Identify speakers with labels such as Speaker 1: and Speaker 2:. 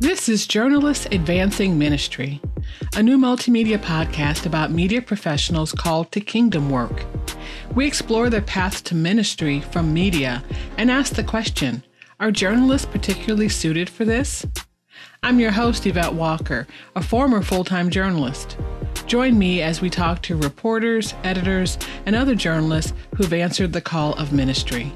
Speaker 1: This is Journalists Advancing Ministry, a new multimedia podcast about media professionals called to kingdom work. We explore their path to ministry from media and ask the question Are journalists particularly suited for this? I'm your host, Yvette Walker, a former full time journalist. Join me as we talk to reporters, editors, and other journalists who've answered the call of ministry.